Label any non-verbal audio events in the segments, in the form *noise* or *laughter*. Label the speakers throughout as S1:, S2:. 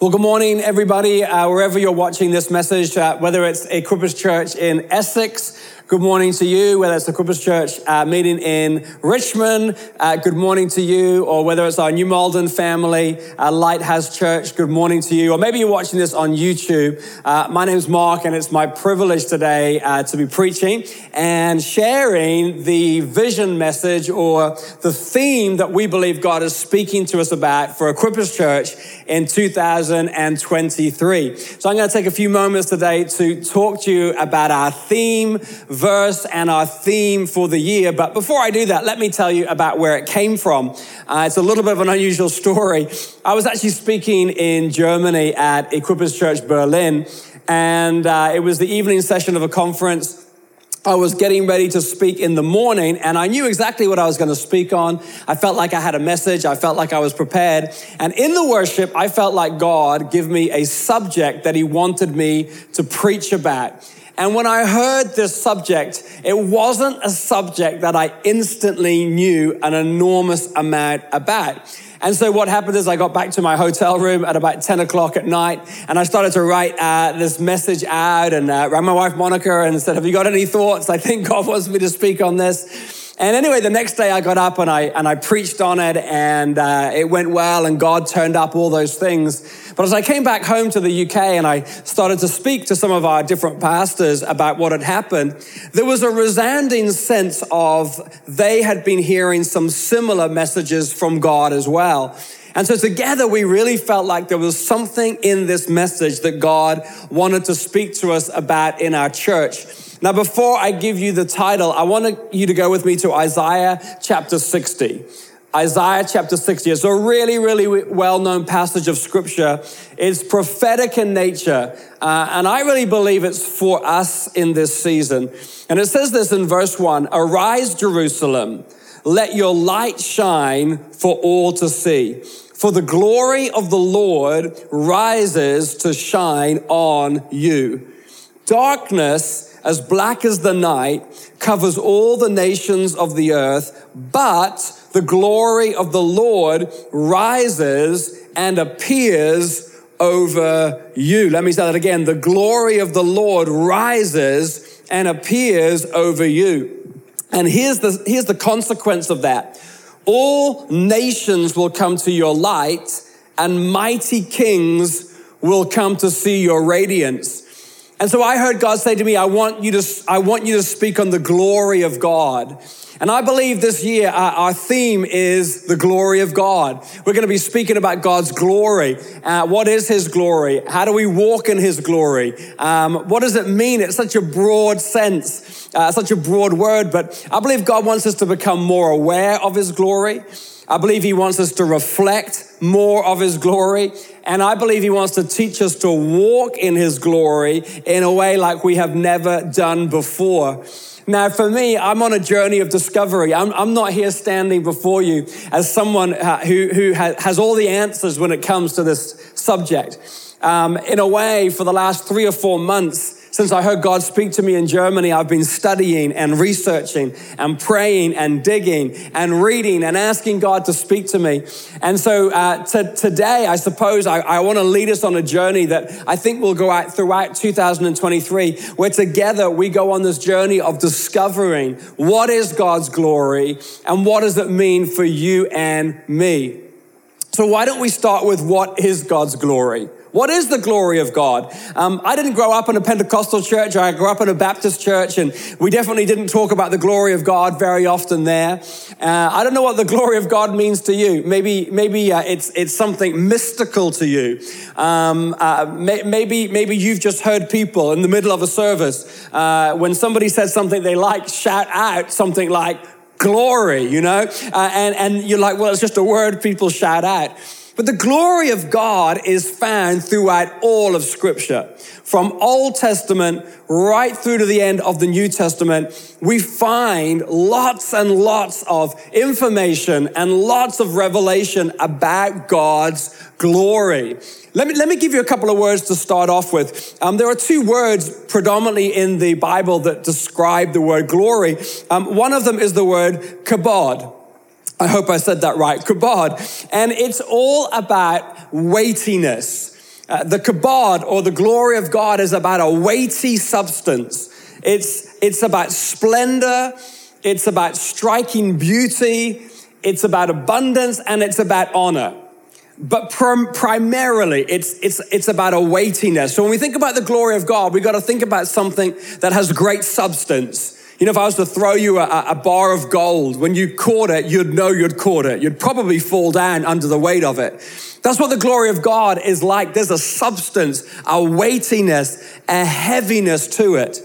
S1: Well, good morning, everybody, uh, wherever you're watching this message, uh, whether it's Equippers Church in Essex, good morning to you, whether it's Equippers Church uh, meeting in Richmond, uh, good morning to you, or whether it's our New Malden family, uh, Lighthouse Church, good morning to you, or maybe you're watching this on YouTube. Uh, my name's Mark, and it's my privilege today to be preaching and sharing the vision message or the theme that we believe God is speaking to us about for a Equippers Church in 2023. So I'm going to take a few moments today to talk to you about our theme, verse, and our theme for the year. But before I do that, let me tell you about where it came from. Uh, it's a little bit of an unusual story. I was actually speaking in Germany at Equippers Church Berlin, and uh, it was the evening session of a conference I was getting ready to speak in the morning and I knew exactly what I was going to speak on. I felt like I had a message. I felt like I was prepared. And in the worship, I felt like God give me a subject that he wanted me to preach about. And when I heard this subject, it wasn't a subject that I instantly knew an enormous amount about. And so what happened is I got back to my hotel room at about 10 o'clock at night and I started to write uh, this message out and uh, rang my wife Monica and said, have you got any thoughts? I think God wants me to speak on this. And anyway, the next day I got up and I, and I preached on it and uh, it went well and God turned up all those things. But as I came back home to the UK and I started to speak to some of our different pastors about what had happened, there was a resounding sense of they had been hearing some similar messages from God as well. And so together we really felt like there was something in this message that God wanted to speak to us about in our church. Now, before I give you the title, I want you to go with me to Isaiah chapter 60. Isaiah chapter 60 is a really, really well known passage of scripture. It's prophetic in nature, uh, and I really believe it's for us in this season. And it says this in verse 1 Arise, Jerusalem, let your light shine for all to see. For the glory of the Lord rises to shine on you. Darkness as black as the night, covers all the nations of the earth, but the glory of the Lord rises and appears over you. Let me say that again. The glory of the Lord rises and appears over you. And here's the, here's the consequence of that. All nations will come to your light and mighty kings will come to see your radiance. And so I heard God say to me, I want you to, I want you to speak on the glory of God. And I believe this year our, our theme is the glory of God. We're going to be speaking about God's glory. Uh, what is His glory? How do we walk in His glory? Um, what does it mean? It's such a broad sense, uh, such a broad word, but I believe God wants us to become more aware of His glory. I believe he wants us to reflect more of his glory. And I believe he wants to teach us to walk in his glory in a way like we have never done before. Now, for me, I'm on a journey of discovery. I'm, I'm not here standing before you as someone uh, who, who has all the answers when it comes to this subject. Um, in a way, for the last three or four months, since I heard God speak to me in Germany, I've been studying and researching and praying and digging and reading and asking God to speak to me. And so uh, today, I suppose I, I want to lead us on a journey that I think will go out throughout 2023, where together we go on this journey of discovering what is God's glory and what does it mean for you and me. So why don't we start with what is God's glory? What is the glory of God? Um, I didn't grow up in a Pentecostal church. I grew up in a Baptist church, and we definitely didn't talk about the glory of God very often there. Uh, I don't know what the glory of God means to you. Maybe, maybe uh, it's it's something mystical to you. Um, uh, may, maybe, maybe you've just heard people in the middle of a service uh, when somebody says something they like, shout out something like glory, you know, uh, and and you're like, well, it's just a word people shout out. But the glory of God is found throughout all of Scripture. From Old Testament right through to the end of the New Testament, we find lots and lots of information and lots of revelation about God's glory. Let me, let me give you a couple of words to start off with. Um, there are two words predominantly in the Bible that describe the word glory. Um, one of them is the word kabod. I hope I said that right, kabod. And it's all about weightiness. Uh, the kabod or the glory of God is about a weighty substance. It's, it's about splendor. It's about striking beauty. It's about abundance and it's about honor. But prim- primarily, it's, it's, it's about a weightiness. So when we think about the glory of God, we've got to think about something that has great substance. You know, if I was to throw you a, a, bar of gold, when you caught it, you'd know you'd caught it. You'd probably fall down under the weight of it. That's what the glory of God is like. There's a substance, a weightiness, a heaviness to it.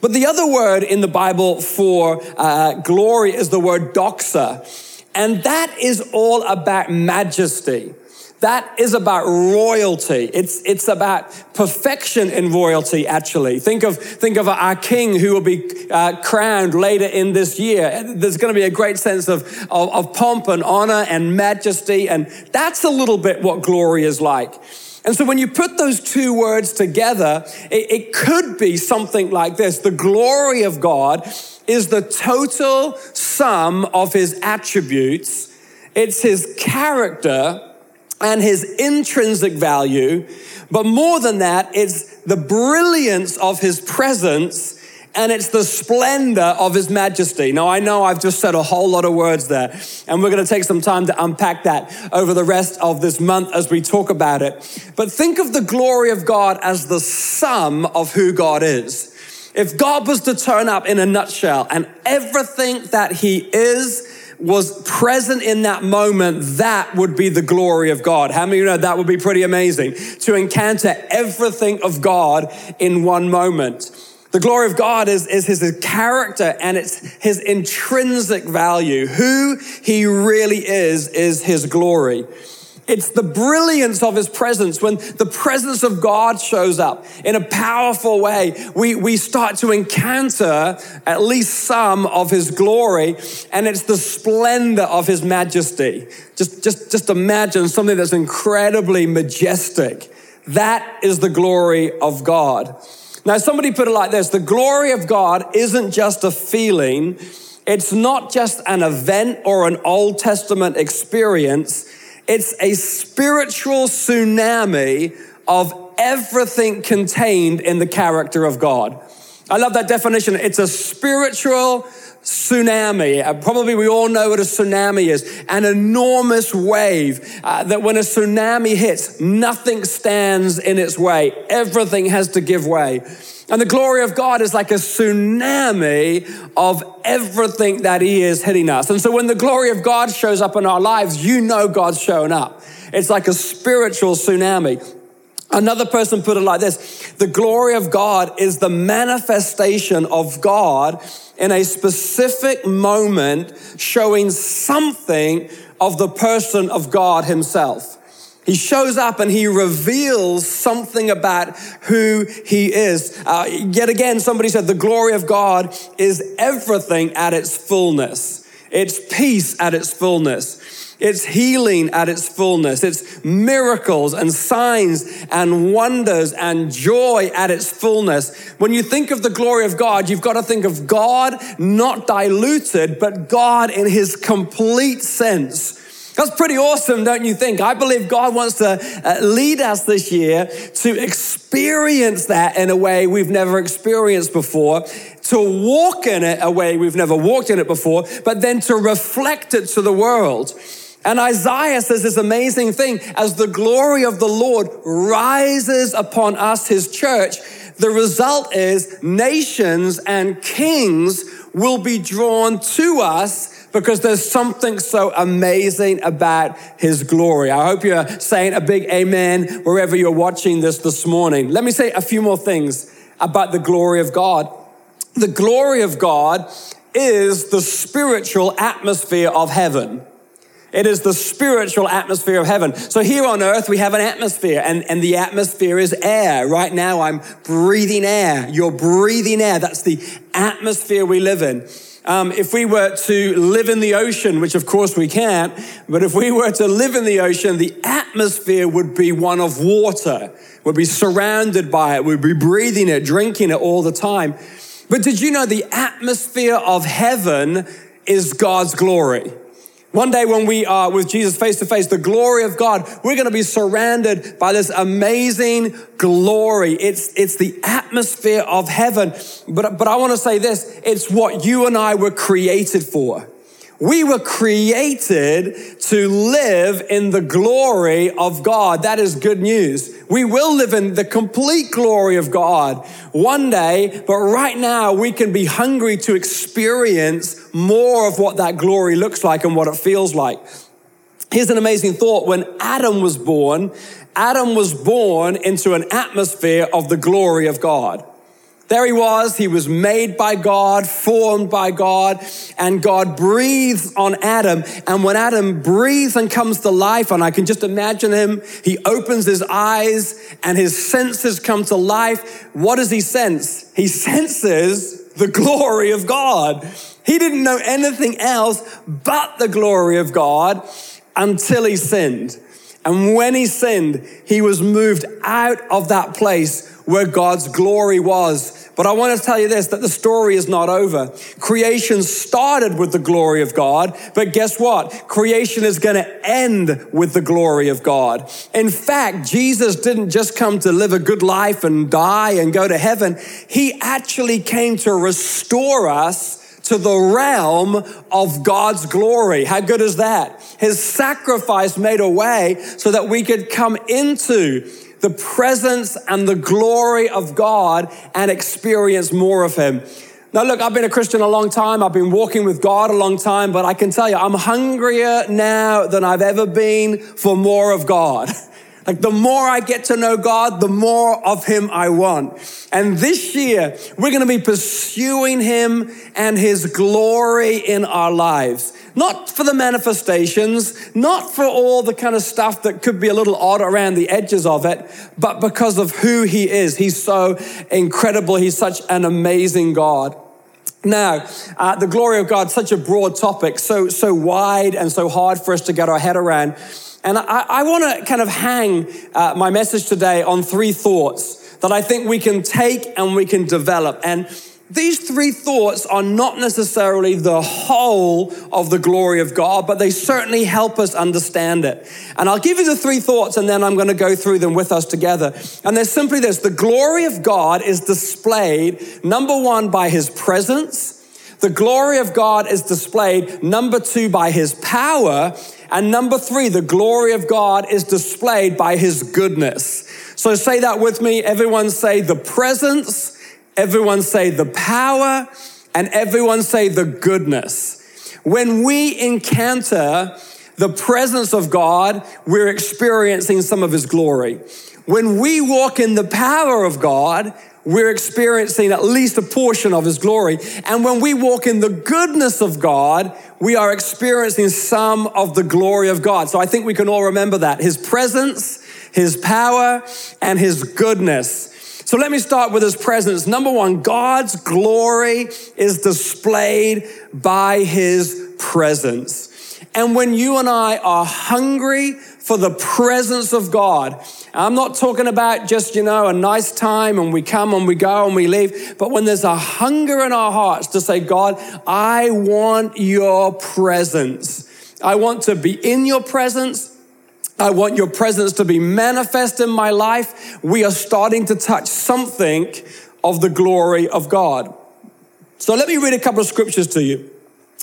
S1: But the other word in the Bible for uh, glory is the word doxa. And that is all about majesty. That is about royalty. It's, it's about perfection in royalty, actually. Think of, think of our king who will be uh, crowned later in this year. There's going to be a great sense of, of, of pomp and honor and majesty. And that's a little bit what glory is like. And so when you put those two words together, it, it could be something like this The glory of God is the total sum of his attributes, it's his character and his intrinsic value. But more than that, it's the brilliance of his presence and it's the splendor of his majesty. Now, I know I've just said a whole lot of words there, and we're going to take some time to unpack that over the rest of this month as we talk about it. But think of the glory of God as the sum of who God is. If God was to turn up in a nutshell and everything that he is, was present in that moment, that would be the glory of God. How many of you know that would be pretty amazing? To encounter everything of God in one moment. The glory of God is, is his character and it's his intrinsic value. Who he really is, is his glory. It's the brilliance of his presence. When the presence of God shows up in a powerful way, we, we start to encounter at least some of his glory, and it's the splendor of his majesty. Just, just, just imagine something that's incredibly majestic. That is the glory of God. Now, somebody put it like this the glory of God isn't just a feeling, it's not just an event or an Old Testament experience, it's a spiritual tsunami of everything contained in the character of God. I love that definition. It's a spiritual tsunami. Uh, probably we all know what a tsunami is an enormous wave uh, that when a tsunami hits, nothing stands in its way, everything has to give way. And the glory of God is like a tsunami of everything that He is hitting us. And so when the glory of God shows up in our lives, you know God's showing up. It's like a spiritual tsunami. Another person put it like this The glory of God is the manifestation of God in a specific moment, showing something of the person of God Himself. He shows up and he reveals something about who he is. Uh, yet again, somebody said the glory of God is everything at its fullness. It's peace at its fullness. It's healing at its fullness. It's miracles and signs and wonders and joy at its fullness. When you think of the glory of God, you've got to think of God not diluted, but God in his complete sense. That's pretty awesome, don't you think? I believe God wants to uh, lead us this year to experience that in a way we've never experienced before, to walk in it a way we've never walked in it before, but then to reflect it to the world. And Isaiah says this amazing thing as the glory of the Lord rises upon us, his church, the result is nations and kings will be drawn to us because there's something so amazing about his glory. I hope you're saying a big amen wherever you're watching this this morning. Let me say a few more things about the glory of God. The glory of God is the spiritual atmosphere of heaven. It is the spiritual atmosphere of heaven. So here on earth, we have an atmosphere, and, and the atmosphere is air. Right now, I'm breathing air. You're breathing air. That's the atmosphere we live in. Um, if we were to live in the ocean, which of course we can't, but if we were to live in the ocean, the atmosphere would be one of water, We'd be surrounded by it, we'd be breathing it, drinking it all the time. But did you know the atmosphere of heaven is God's glory? One day when we are with Jesus face to face, the glory of God, we're going to be surrounded by this amazing glory. It's, it's the atmosphere of heaven. But, but I want to say this, it's what you and I were created for. We were created to live in the glory of God. That is good news. We will live in the complete glory of God one day, but right now we can be hungry to experience more of what that glory looks like and what it feels like. Here's an amazing thought. When Adam was born, Adam was born into an atmosphere of the glory of God. There he was. He was made by God, formed by God, and God breathes on Adam. And when Adam breathes and comes to life, and I can just imagine him, he opens his eyes and his senses come to life. What does he sense? He senses the glory of God. He didn't know anything else but the glory of God until he sinned. And when he sinned, he was moved out of that place where God's glory was. But I want to tell you this that the story is not over. Creation started with the glory of God, but guess what? Creation is going to end with the glory of God. In fact, Jesus didn't just come to live a good life and die and go to heaven, He actually came to restore us to the realm of God's glory. How good is that? His sacrifice made a way so that we could come into the presence and the glory of God and experience more of Him. Now, look, I've been a Christian a long time. I've been walking with God a long time, but I can tell you, I'm hungrier now than I've ever been for more of God. *laughs* Like the more I get to know God, the more of Him I want. And this year, we're going to be pursuing Him and His glory in our lives. Not for the manifestations, not for all the kind of stuff that could be a little odd around the edges of it, but because of who He is. He's so incredible. He's such an amazing God. Now, uh, the glory of God, such a broad topic, so, so wide and so hard for us to get our head around. And I, I want to kind of hang uh, my message today on three thoughts that I think we can take and we can develop. And these three thoughts are not necessarily the whole of the glory of God, but they certainly help us understand it. And I'll give you the three thoughts and then I'm going to go through them with us together. And they're simply this the glory of God is displayed, number one, by his presence. The glory of God is displayed, number two, by his power. And number three, the glory of God is displayed by his goodness. So say that with me. Everyone say the presence Everyone say the power and everyone say the goodness. When we encounter the presence of God, we're experiencing some of his glory. When we walk in the power of God, we're experiencing at least a portion of his glory. And when we walk in the goodness of God, we are experiencing some of the glory of God. So I think we can all remember that. His presence, his power, and his goodness. So let me start with his presence. Number one, God's glory is displayed by his presence. And when you and I are hungry for the presence of God, I'm not talking about just, you know, a nice time and we come and we go and we leave, but when there's a hunger in our hearts to say, God, I want your presence. I want to be in your presence. I want your presence to be manifest in my life. We are starting to touch something of the glory of God. So let me read a couple of scriptures to you.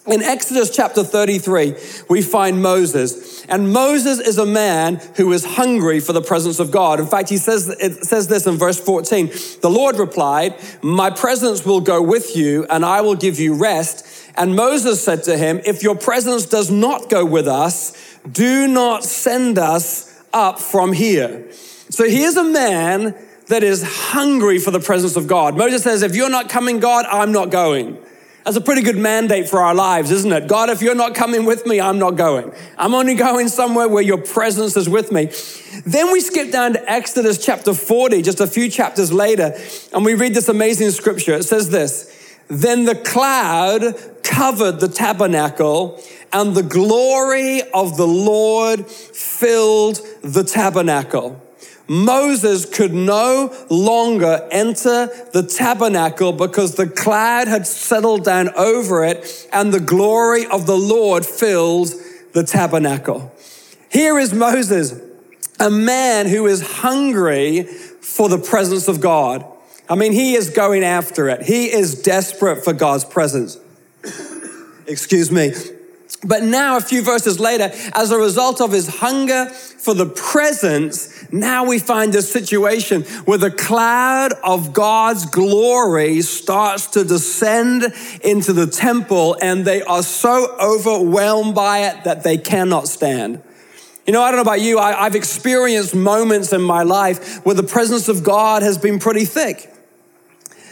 S1: In Exodus chapter 33, we find Moses. And Moses is a man who is hungry for the presence of God. In fact, he says, it says this in verse 14. The Lord replied, My presence will go with you and I will give you rest. And Moses said to him, If your presence does not go with us, do not send us up from here. So here's a man that is hungry for the presence of God. Moses says, If you're not coming, God, I'm not going. That's a pretty good mandate for our lives, isn't it? God, if you're not coming with me, I'm not going. I'm only going somewhere where your presence is with me. Then we skip down to Exodus chapter 40, just a few chapters later, and we read this amazing scripture. It says this Then the cloud covered the tabernacle and the glory of the Lord filled the tabernacle. Moses could no longer enter the tabernacle because the cloud had settled down over it and the glory of the Lord filled the tabernacle. Here is Moses, a man who is hungry for the presence of God. I mean, he is going after it. He is desperate for God's presence. *clears throat* Excuse me. But now, a few verses later, as a result of his hunger for the presence, now we find this situation where the cloud of God's glory starts to descend into the temple, and they are so overwhelmed by it that they cannot stand. You know, I don't know about you, I, have experienced moments in my life where the presence of God has been pretty thick.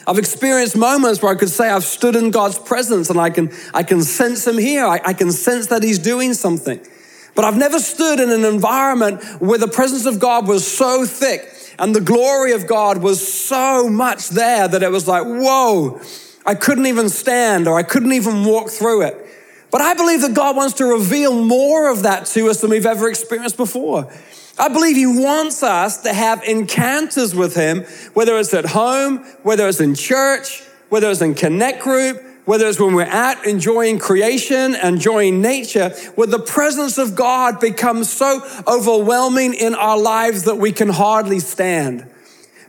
S1: I've experienced moments where I could say I've stood in God's presence and I can, I can sense Him here. I, I can sense that He's doing something. But I've never stood in an environment where the presence of God was so thick and the glory of God was so much there that it was like, whoa, I couldn't even stand or I couldn't even walk through it. But I believe that God wants to reveal more of that to us than we've ever experienced before. I believe He wants us to have encounters with Him, whether it's at home, whether it's in church, whether it's in Connect Group, whether it's when we're out enjoying creation, enjoying nature, where the presence of God becomes so overwhelming in our lives that we can hardly stand.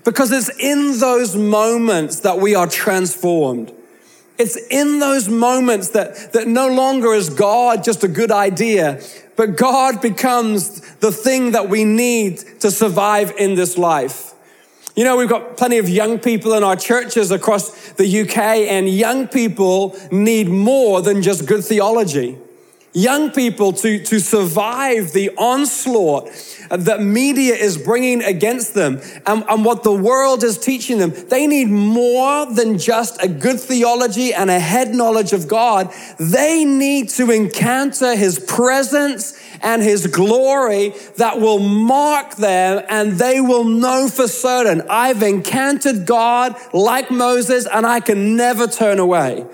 S1: Because it's in those moments that we are transformed. It's in those moments that, that no longer is God just a good idea, but God becomes the thing that we need to survive in this life. You know, we've got plenty of young people in our churches across the UK, and young people need more than just good theology young people to, to survive the onslaught that media is bringing against them and, and what the world is teaching them. They need more than just a good theology and a head knowledge of God. They need to encounter His presence and His glory that will mark them and they will know for certain, I've encountered God like Moses and I can never turn away.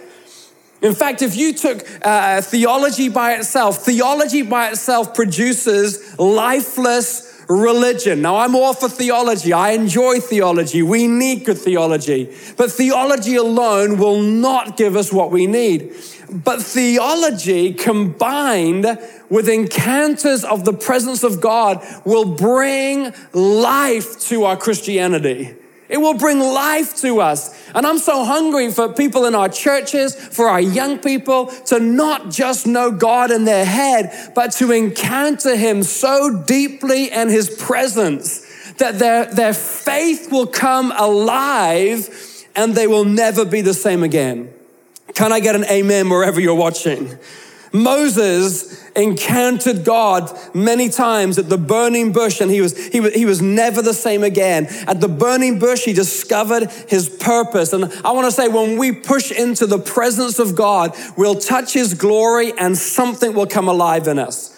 S1: In fact, if you took uh, theology by itself, theology by itself produces lifeless religion. Now, I'm all for theology. I enjoy theology. We need good theology. But theology alone will not give us what we need. But theology combined with encounters of the presence of God will bring life to our Christianity. It will bring life to us. And I'm so hungry for people in our churches, for our young people to not just know God in their head, but to encounter Him so deeply and His presence that their, their faith will come alive and they will never be the same again. Can I get an amen wherever you're watching? Moses encountered God many times at the burning bush and he was, he, was, he was never the same again. At the burning bush, he discovered his purpose. And I want to say, when we push into the presence of God, we'll touch his glory and something will come alive in us.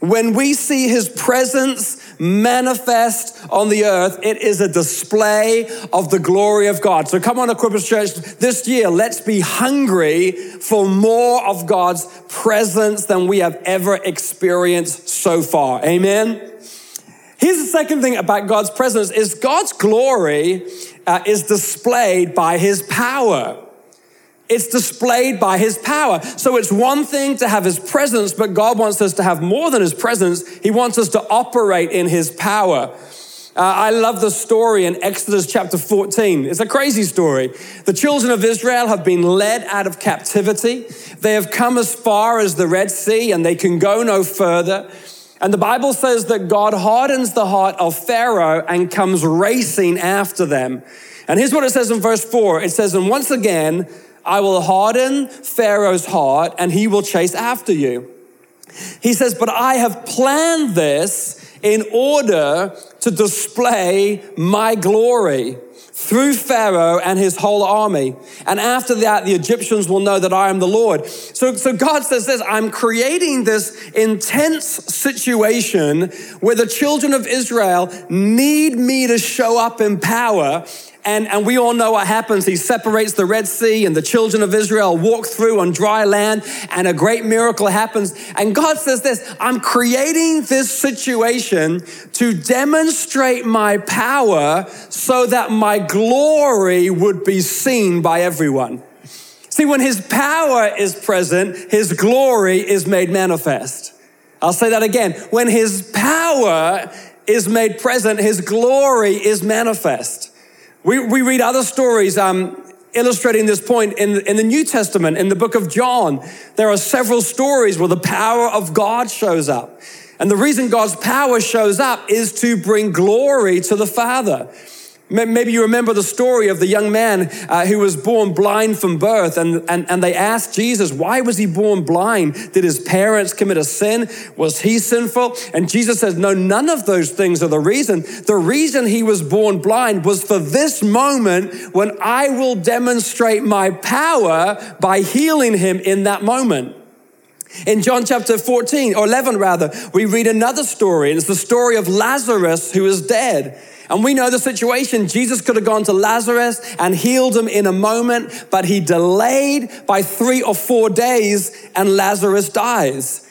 S1: When we see his presence, manifest on the earth. It is a display of the glory of God. So come on, Equippers Church, this year, let's be hungry for more of God's presence than we have ever experienced so far. Amen. Here's the second thing about God's presence is God's glory uh, is displayed by his power. It's displayed by his power. So it's one thing to have his presence, but God wants us to have more than his presence. He wants us to operate in his power. Uh, I love the story in Exodus chapter 14. It's a crazy story. The children of Israel have been led out of captivity. They have come as far as the Red Sea and they can go no further. And the Bible says that God hardens the heart of Pharaoh and comes racing after them. And here's what it says in verse 4 it says, And once again, I will harden Pharaoh's heart and he will chase after you. He says, But I have planned this in order to display my glory through Pharaoh and his whole army. And after that, the Egyptians will know that I am the Lord. So, so God says this I'm creating this intense situation where the children of Israel need me to show up in power and, and we all know what happens. He separates the Red Sea, and the children of Israel walk through on dry land, and a great miracle happens. And God says this I'm creating this situation to demonstrate my power so that my glory would be seen by everyone. See, when his power is present, his glory is made manifest. I'll say that again. When his power is made present, his glory is manifest. We, we read other stories um, illustrating this point in, in the New Testament, in the book of John. There are several stories where the power of God shows up. And the reason God's power shows up is to bring glory to the Father. Maybe you remember the story of the young man uh, who was born blind from birth, and, and, and they asked Jesus, Why was he born blind? Did his parents commit a sin? Was he sinful? And Jesus says, No, none of those things are the reason. The reason he was born blind was for this moment when I will demonstrate my power by healing him in that moment. In John chapter 14, or 11 rather, we read another story, and it's the story of Lazarus who is dead. And we know the situation. Jesus could have gone to Lazarus and healed him in a moment, but he delayed by three or four days, and Lazarus dies.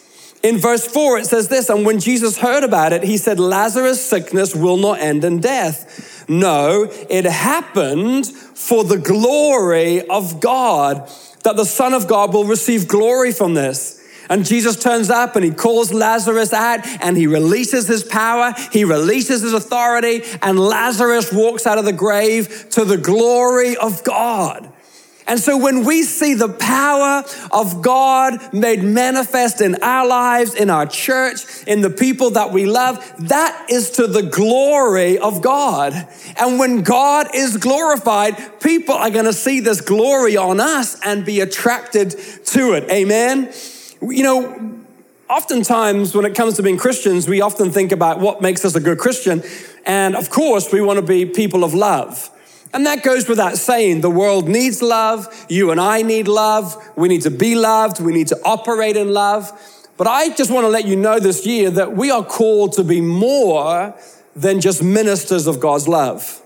S1: In verse 4, it says this And when Jesus heard about it, he said, Lazarus' sickness will not end in death. No, it happened for the glory of God, that the Son of God will receive glory from this. And Jesus turns up and he calls Lazarus out and he releases his power, he releases his authority, and Lazarus walks out of the grave to the glory of God. And so when we see the power of God made manifest in our lives, in our church, in the people that we love, that is to the glory of God. And when God is glorified, people are going to see this glory on us and be attracted to it. Amen. You know, oftentimes when it comes to being Christians, we often think about what makes us a good Christian. And of course, we want to be people of love. And that goes without saying. The world needs love. You and I need love. We need to be loved. We need to operate in love. But I just want to let you know this year that we are called to be more than just ministers of God's love.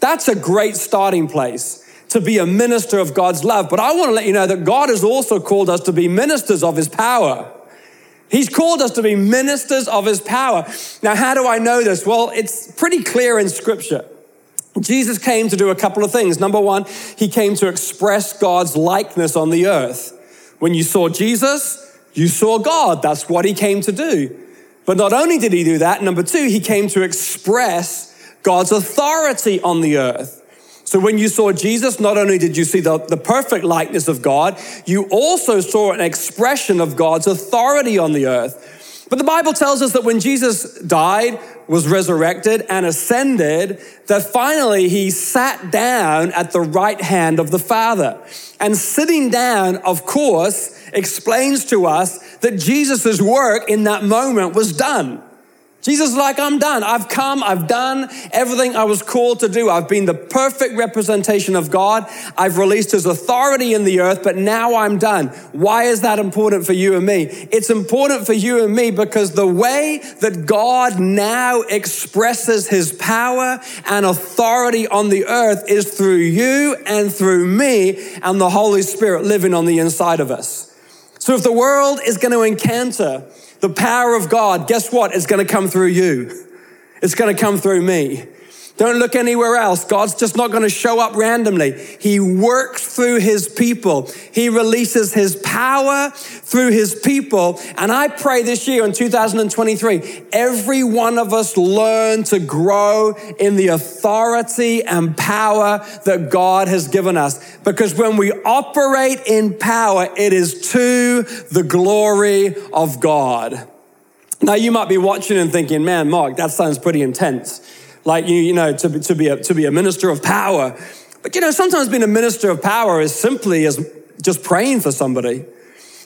S1: That's a great starting place to be a minister of God's love. But I want to let you know that God has also called us to be ministers of his power. He's called us to be ministers of his power. Now, how do I know this? Well, it's pretty clear in scripture. Jesus came to do a couple of things. Number one, he came to express God's likeness on the earth. When you saw Jesus, you saw God. That's what he came to do. But not only did he do that, number two, he came to express God's authority on the earth. So when you saw Jesus, not only did you see the, the perfect likeness of God, you also saw an expression of God's authority on the earth. But the Bible tells us that when Jesus died, was resurrected, and ascended, that finally he sat down at the right hand of the Father. And sitting down, of course, explains to us that Jesus' work in that moment was done. Jesus is like, I'm done. I've come, I've done everything I was called to do. I've been the perfect representation of God. I've released his authority in the earth, but now I'm done. Why is that important for you and me? It's important for you and me because the way that God now expresses his power and authority on the earth is through you and through me and the Holy Spirit living on the inside of us. So if the world is going to encounter the power of God, guess what? It's going to come through you. It's going to come through me. Don't look anywhere else. God's just not going to show up randomly. He works through his people. He releases his power through his people. And I pray this year in 2023, every one of us learn to grow in the authority and power that God has given us. Because when we operate in power, it is to the glory of God. Now you might be watching and thinking, man, Mark, that sounds pretty intense like you, you know, to, to, be a, to be a minister of power. But you know, sometimes being a minister of power is simply as just praying for somebody.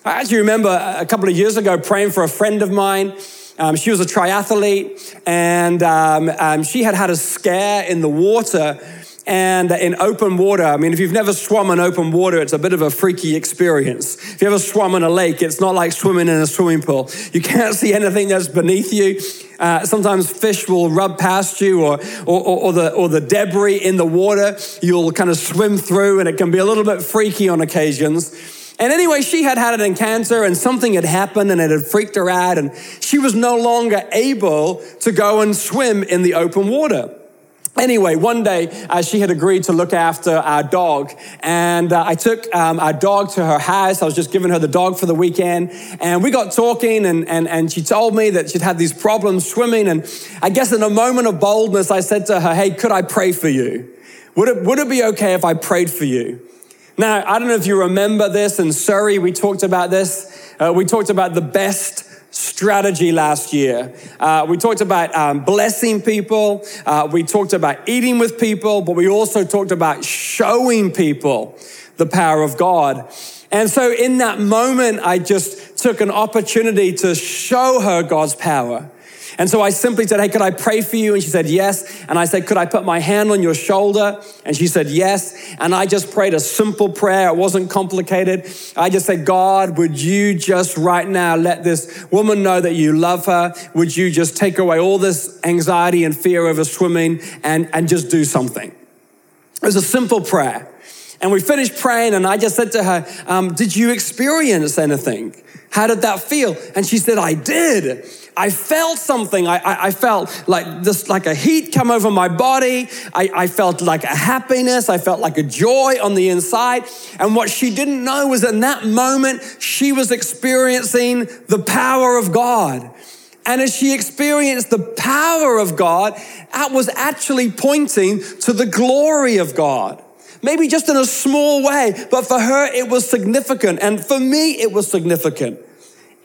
S1: I actually remember a couple of years ago praying for a friend of mine. Um, she was a triathlete and um, um, she had had a scare in the water and in open water. I mean, if you've never swum in open water, it's a bit of a freaky experience. If you ever swum in a lake, it's not like swimming in a swimming pool. You can't *laughs* see anything that's beneath you. Uh, sometimes fish will rub past you, or, or, or, the, or the debris in the water you'll kind of swim through, and it can be a little bit freaky on occasions. And anyway, she had had an encounter and something had happened and it had freaked her out, and she was no longer able to go and swim in the open water. Anyway, one day uh, she had agreed to look after our dog, and uh, I took um, our dog to her house. I was just giving her the dog for the weekend, and we got talking, and, and, and she told me that she'd had these problems swimming. And I guess in a moment of boldness, I said to her, Hey, could I pray for you? Would it, would it be okay if I prayed for you? Now, I don't know if you remember this in Surrey, we talked about this. Uh, we talked about the best strategy last year. Uh, we talked about um, blessing people, uh, we talked about eating with people, but we also talked about showing people the power of God. And so in that moment, I just took an opportunity to show her God's power. And so I simply said, Hey, could I pray for you? And she said, Yes. And I said, Could I put my hand on your shoulder? And she said, Yes. And I just prayed a simple prayer. It wasn't complicated. I just said, God, would you just right now let this woman know that you love her? Would you just take away all this anxiety and fear over swimming and, and just do something? It was a simple prayer. And we finished praying, and I just said to her, um, Did you experience anything? How did that feel? And she said, I did. I felt something. I, I, I, felt like this, like a heat come over my body. I, I felt like a happiness. I felt like a joy on the inside. And what she didn't know was in that moment, she was experiencing the power of God. And as she experienced the power of God, that was actually pointing to the glory of God. Maybe just in a small way, but for her, it was significant. And for me, it was significant.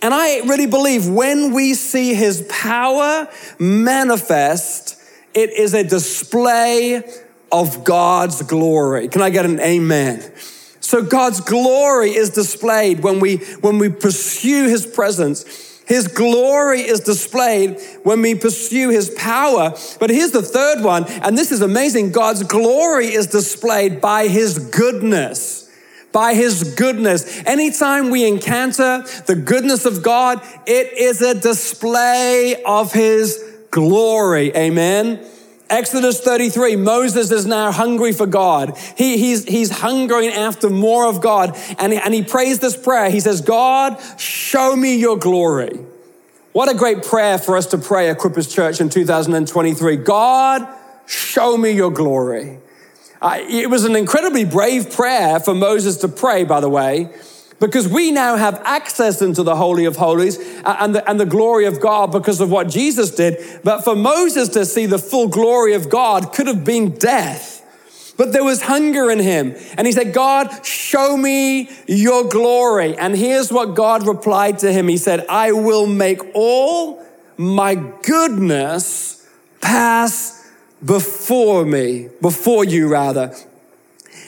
S1: And I really believe when we see his power manifest, it is a display of God's glory. Can I get an amen? So God's glory is displayed when we when we pursue his presence. His glory is displayed when we pursue his power. But here's the third one, and this is amazing. God's glory is displayed by his goodness by his goodness. Anytime we encounter the goodness of God, it is a display of his glory. Amen. Exodus 33, Moses is now hungry for God. He, he's, he's hungering after more of God. And, and he prays this prayer. He says, God, show me your glory. What a great prayer for us to pray at Equippers Church in 2023. God, show me your glory. Uh, it was an incredibly brave prayer for Moses to pray, by the way, because we now have access into the Holy of Holies and the, and the glory of God because of what Jesus did. But for Moses to see the full glory of God could have been death. But there was hunger in him. And he said, God, show me your glory. And here's what God replied to him He said, I will make all my goodness pass before me, before you rather.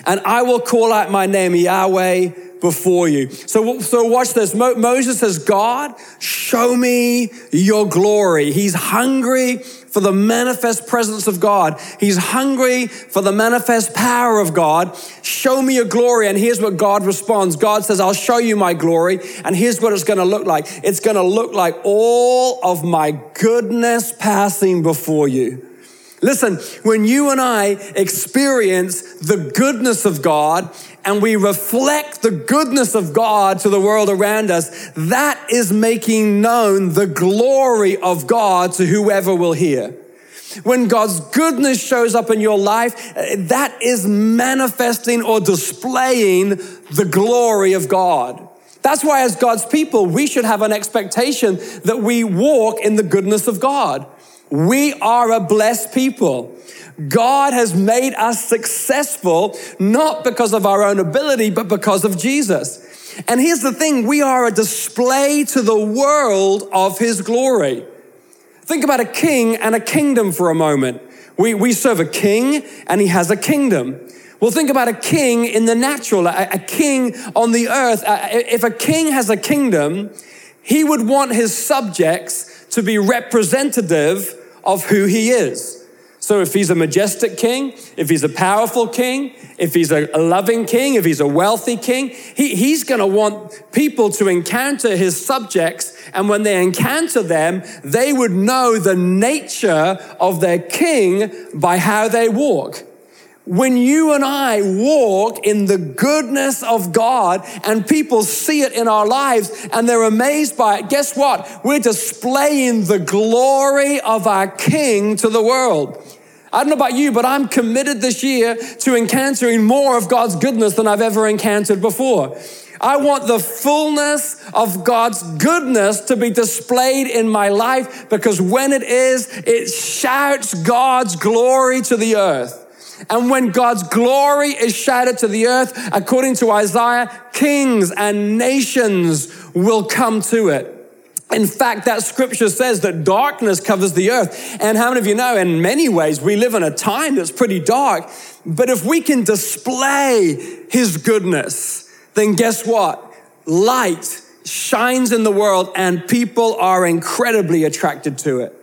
S1: And I will call out my name, Yahweh, before you. So, so watch this. Mo- Moses says, God, show me your glory. He's hungry for the manifest presence of God. He's hungry for the manifest power of God. Show me your glory. And here's what God responds God says, I'll show you my glory. And here's what it's going to look like it's going to look like all of my goodness passing before you. Listen, when you and I experience the goodness of God and we reflect the goodness of God to the world around us, that is making known the glory of God to whoever will hear. When God's goodness shows up in your life, that is manifesting or displaying the glory of God. That's why, as God's people, we should have an expectation that we walk in the goodness of God. We are a blessed people. God has made us successful, not because of our own ability, but because of Jesus. And here's the thing we are a display to the world of his glory. Think about a king and a kingdom for a moment. We, we serve a king and he has a kingdom. Well, think about a king in the natural, a, a king on the earth. If a king has a kingdom, he would want his subjects to be representative of who he is. So if he's a majestic king, if he's a powerful king, if he's a loving king, if he's a wealthy king, he, he's going to want people to encounter his subjects. And when they encounter them, they would know the nature of their king by how they walk. When you and I walk in the goodness of God and people see it in our lives and they're amazed by it, guess what? We're displaying the glory of our King to the world. I don't know about you, but I'm committed this year to encountering more of God's goodness than I've ever encountered before. I want the fullness of God's goodness to be displayed in my life because when it is, it shouts God's glory to the earth. And when God's glory is shattered to the earth, according to Isaiah, kings and nations will come to it. In fact, that scripture says that darkness covers the earth. And how many of you know, in many ways, we live in a time that's pretty dark. But if we can display his goodness, then guess what? Light shines in the world and people are incredibly attracted to it.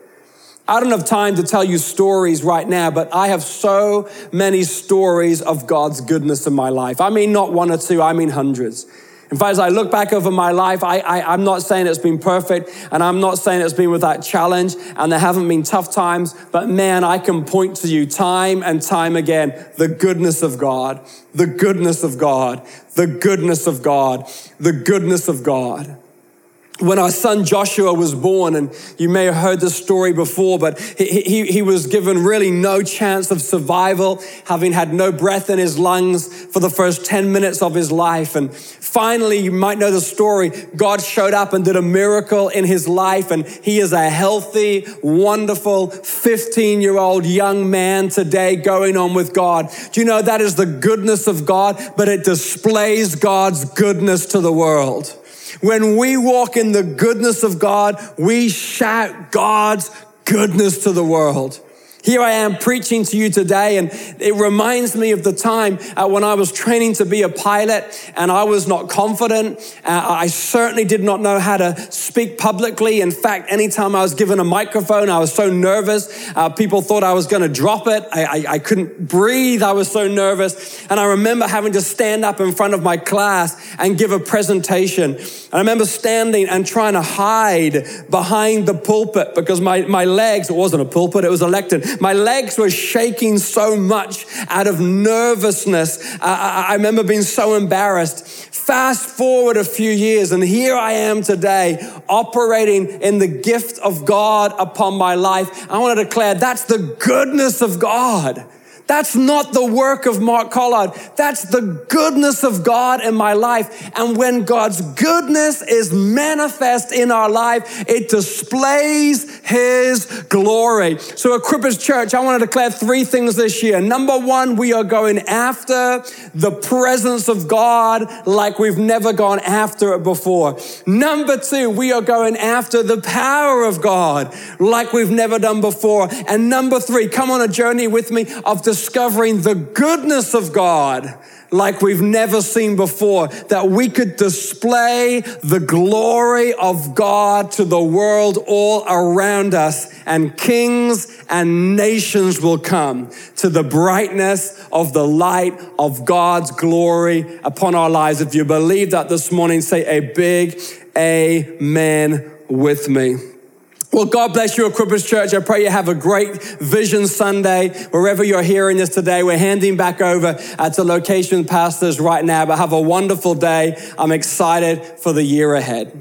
S1: I don't have time to tell you stories right now, but I have so many stories of God's goodness in my life. I mean, not one or two, I mean hundreds. In fact, as I look back over my life, I, I, am not saying it's been perfect, and I'm not saying it's been without challenge, and there haven't been tough times, but man, I can point to you time and time again the goodness of God, the goodness of God, the goodness of God, the goodness of God when our son Joshua was born, and you may have heard this story before, but he, he, he, was given really no chance of survival, having had no breath in his lungs for the first 10 minutes of his life. And finally, you might know the story, God showed up and did a miracle in his life, and he is a healthy, wonderful 15 year old young man today going on with God. Do you know that is the goodness of God, but it displays God's goodness to the world. When we walk in the goodness of God, we shout God's goodness to the world. Here I am preaching to you today, and it reminds me of the time uh, when I was training to be a pilot and I was not confident. Uh, I certainly did not know how to speak publicly. In fact, anytime I was given a microphone, I was so nervous. Uh, people thought I was going to drop it. I, I, I couldn't breathe. I was so nervous. And I remember having to stand up in front of my class and give a presentation. And I remember standing and trying to hide behind the pulpit because my, my legs, it wasn't a pulpit, it was a lectern my legs were shaking so much out of nervousness. I, I remember being so embarrassed. Fast forward a few years, and here I am today operating in the gift of God upon my life. I want to declare that's the goodness of God. That's not the work of Mark Collard. That's the goodness of God in my life. And when God's goodness is manifest in our life, it displays His glory. So at Crippers Church, I want to declare three things this year. Number one, we are going after the presence of God like we've never gone after it before. Number two, we are going after the power of God like we've never done before. And number three, come on a journey with me of the goodness of God like we've never seen before, that we could display the glory of God to the world all around us, and kings and nations will come to the brightness of the light of God's glory upon our lives. If you believe that this morning, say a big amen with me. Well, God bless you at Church. I pray you have a great Vision Sunday. Wherever you're hearing this today, we're handing back over uh, to location pastors right now, but have a wonderful day. I'm excited for the year ahead.